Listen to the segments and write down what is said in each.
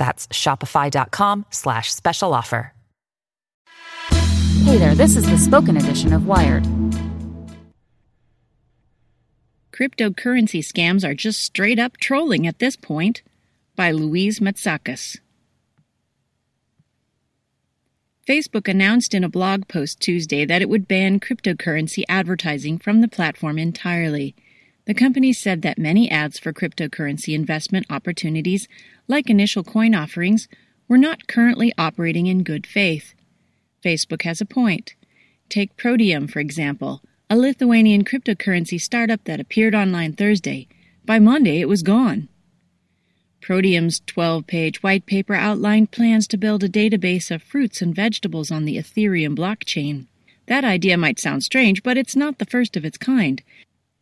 That's shopify.com slash special offer. Hey there, this is the spoken edition of Wired. Cryptocurrency scams are just straight up trolling at this point. By Louise Matsakis. Facebook announced in a blog post Tuesday that it would ban cryptocurrency advertising from the platform entirely. The company said that many ads for cryptocurrency investment opportunities, like initial coin offerings, were not currently operating in good faith. Facebook has a point. Take Prodeum, for example, a Lithuanian cryptocurrency startup that appeared online Thursday. By Monday, it was gone. Prodeum's 12 page white paper outlined plans to build a database of fruits and vegetables on the Ethereum blockchain. That idea might sound strange, but it's not the first of its kind.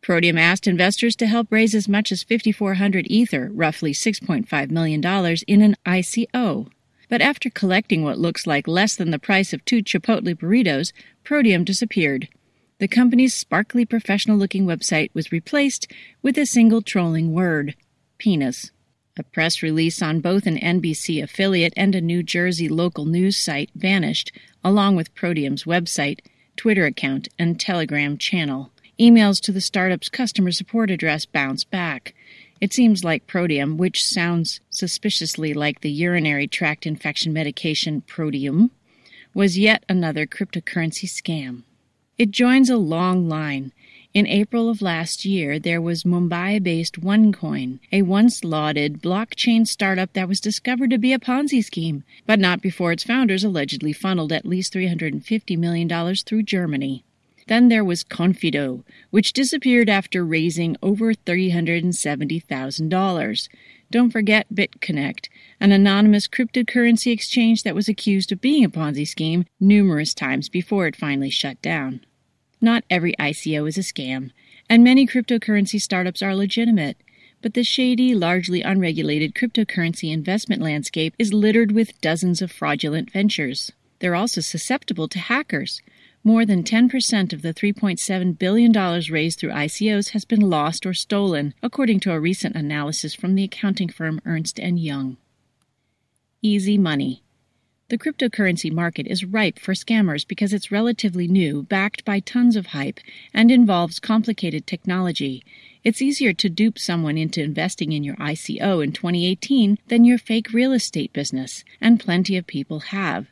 Prodeum asked investors to help raise as much as 5,400 Ether, roughly $6.5 million, in an ICO. But after collecting what looks like less than the price of two Chipotle burritos, Prodeum disappeared. The company's sparkly professional looking website was replaced with a single trolling word penis. A press release on both an NBC affiliate and a New Jersey local news site vanished, along with Prodeum's website, Twitter account, and Telegram channel. Emails to the startup's customer support address bounced back. It seems like Prodeum, which sounds suspiciously like the urinary tract infection medication Pyridium, was yet another cryptocurrency scam. It joins a long line. In April of last year, there was Mumbai based OneCoin, a once lauded blockchain startup that was discovered to be a Ponzi scheme, but not before its founders allegedly funneled at least $350 million through Germany. Then there was Confido, which disappeared after raising over $370,000. Don't forget BitConnect, an anonymous cryptocurrency exchange that was accused of being a Ponzi scheme numerous times before it finally shut down. Not every ICO is a scam, and many cryptocurrency startups are legitimate. But the shady, largely unregulated cryptocurrency investment landscape is littered with dozens of fraudulent ventures. They're also susceptible to hackers. More than 10% of the $3.7 billion raised through ICOs has been lost or stolen, according to a recent analysis from the accounting firm Ernst & Young. Easy money. The cryptocurrency market is ripe for scammers because it's relatively new, backed by tons of hype, and involves complicated technology. It's easier to dupe someone into investing in your ICO in 2018 than your fake real estate business, and plenty of people have.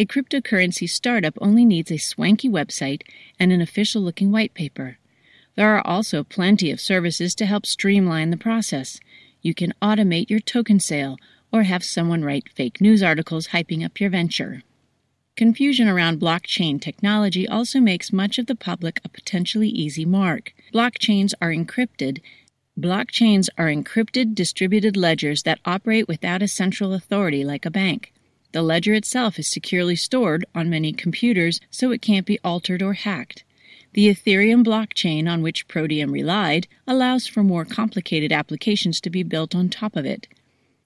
A cryptocurrency startup only needs a swanky website and an official looking white paper. There are also plenty of services to help streamline the process. You can automate your token sale or have someone write fake news articles hyping up your venture. Confusion around blockchain technology also makes much of the public a potentially easy mark. Blockchains are encrypted. Blockchains are encrypted distributed ledgers that operate without a central authority like a bank. The ledger itself is securely stored on many computers so it can't be altered or hacked. The Ethereum blockchain on which Prodeum relied allows for more complicated applications to be built on top of it.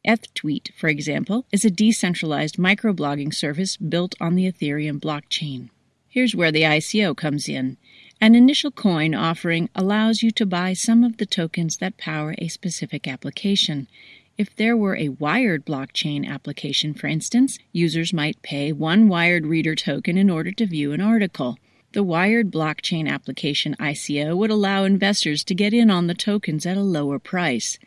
EthTweet, for example, is a decentralized microblogging service built on the Ethereum blockchain. Here's where the ICO comes in. An initial coin offering allows you to buy some of the tokens that power a specific application. If there were a wired blockchain application, for instance, users might pay one wired reader token in order to view an article. The wired blockchain application ICO would allow investors to get in on the tokens at a lower price.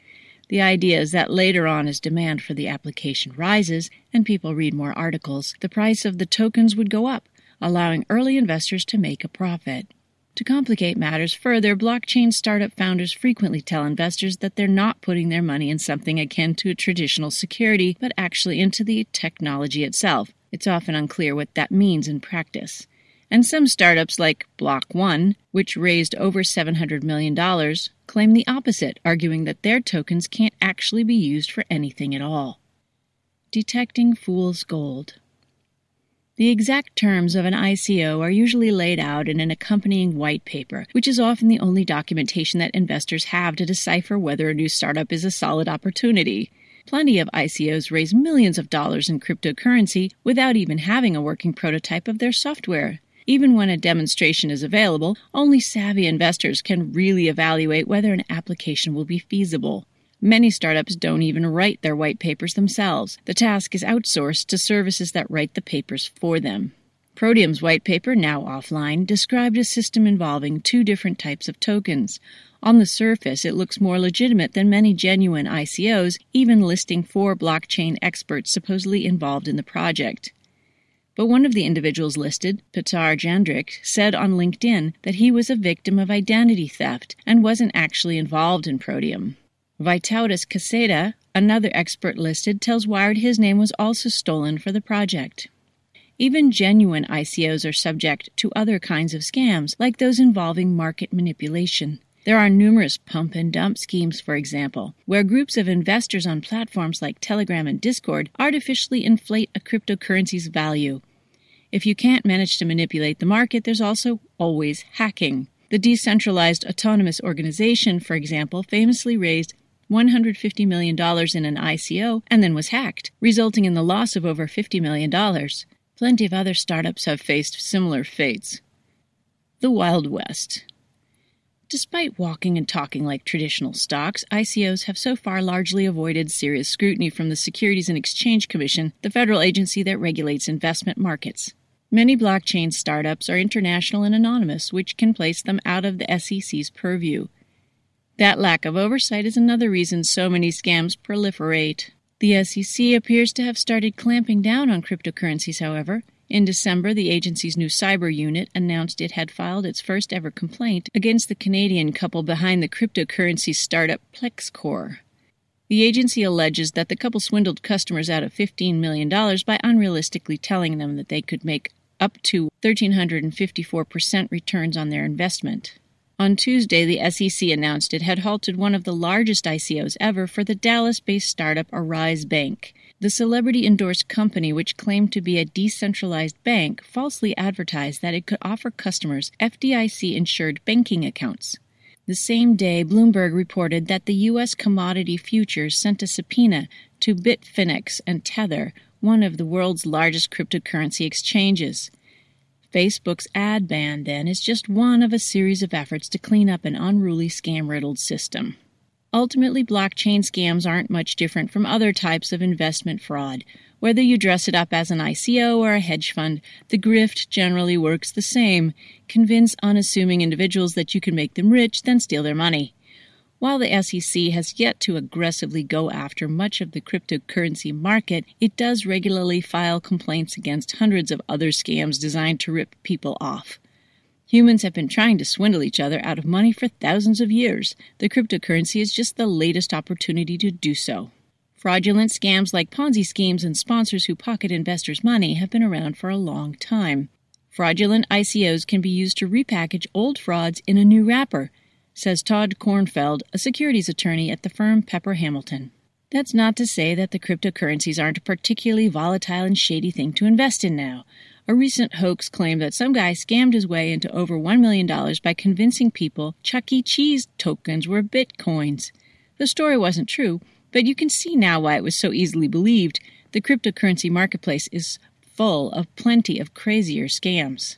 The idea is that later on, as demand for the application rises and people read more articles, the price of the tokens would go up, allowing early investors to make a profit. To complicate matters further, blockchain startup founders frequently tell investors that they're not putting their money in something akin to a traditional security, but actually into the technology itself. It's often unclear what that means in practice. And some startups like Block One, which raised over $700 million, claim the opposite, arguing that their tokens can't actually be used for anything at all. Detecting fool's gold. The exact terms of an ICO are usually laid out in an accompanying white paper, which is often the only documentation that investors have to decipher whether a new startup is a solid opportunity. Plenty of ICOs raise millions of dollars in cryptocurrency without even having a working prototype of their software. Even when a demonstration is available, only savvy investors can really evaluate whether an application will be feasible. Many startups don't even write their white papers themselves. The task is outsourced to services that write the papers for them. Prodeum's white paper, now offline, described a system involving two different types of tokens. On the surface, it looks more legitimate than many genuine ICOs, even listing four blockchain experts supposedly involved in the project. But one of the individuals listed, Petar Jandric, said on LinkedIn that he was a victim of identity theft and wasn't actually involved in Prodeum. Vytautas Caseta, another expert listed, tells Wired his name was also stolen for the project. Even genuine ICOs are subject to other kinds of scams, like those involving market manipulation. There are numerous pump and dump schemes, for example, where groups of investors on platforms like Telegram and Discord artificially inflate a cryptocurrency's value. If you can't manage to manipulate the market, there's also always hacking. The decentralized autonomous organization, for example, famously raised $150 million in an ICO and then was hacked, resulting in the loss of over $50 million. Plenty of other startups have faced similar fates. The Wild West. Despite walking and talking like traditional stocks, ICOs have so far largely avoided serious scrutiny from the Securities and Exchange Commission, the federal agency that regulates investment markets. Many blockchain startups are international and anonymous, which can place them out of the SEC's purview. That lack of oversight is another reason so many scams proliferate. The SEC appears to have started clamping down on cryptocurrencies, however. In December, the agency's new cyber unit announced it had filed its first ever complaint against the Canadian couple behind the cryptocurrency startup PlexCorps. The agency alleges that the couple swindled customers out of $15 million by unrealistically telling them that they could make up to 1,354% returns on their investment. On Tuesday, the SEC announced it had halted one of the largest ICOs ever for the Dallas based startup Arise Bank. The celebrity endorsed company, which claimed to be a decentralized bank, falsely advertised that it could offer customers FDIC insured banking accounts. The same day, Bloomberg reported that the U.S. Commodity Futures sent a subpoena to Bitfinex and Tether, one of the world's largest cryptocurrency exchanges. Facebook's ad ban, then, is just one of a series of efforts to clean up an unruly scam riddled system. Ultimately, blockchain scams aren't much different from other types of investment fraud. Whether you dress it up as an ICO or a hedge fund, the grift generally works the same. Convince unassuming individuals that you can make them rich, then steal their money. While the SEC has yet to aggressively go after much of the cryptocurrency market, it does regularly file complaints against hundreds of other scams designed to rip people off. Humans have been trying to swindle each other out of money for thousands of years. The cryptocurrency is just the latest opportunity to do so. Fraudulent scams like Ponzi schemes and sponsors who pocket investors' money have been around for a long time. Fraudulent ICOs can be used to repackage old frauds in a new wrapper, says Todd Kornfeld, a securities attorney at the firm Pepper Hamilton. That's not to say that the cryptocurrencies aren't a particularly volatile and shady thing to invest in now. A recent hoax claimed that some guy scammed his way into over $1 million by convincing people Chuck E. Cheese tokens were bitcoins. The story wasn't true, but you can see now why it was so easily believed. The cryptocurrency marketplace is full of plenty of crazier scams.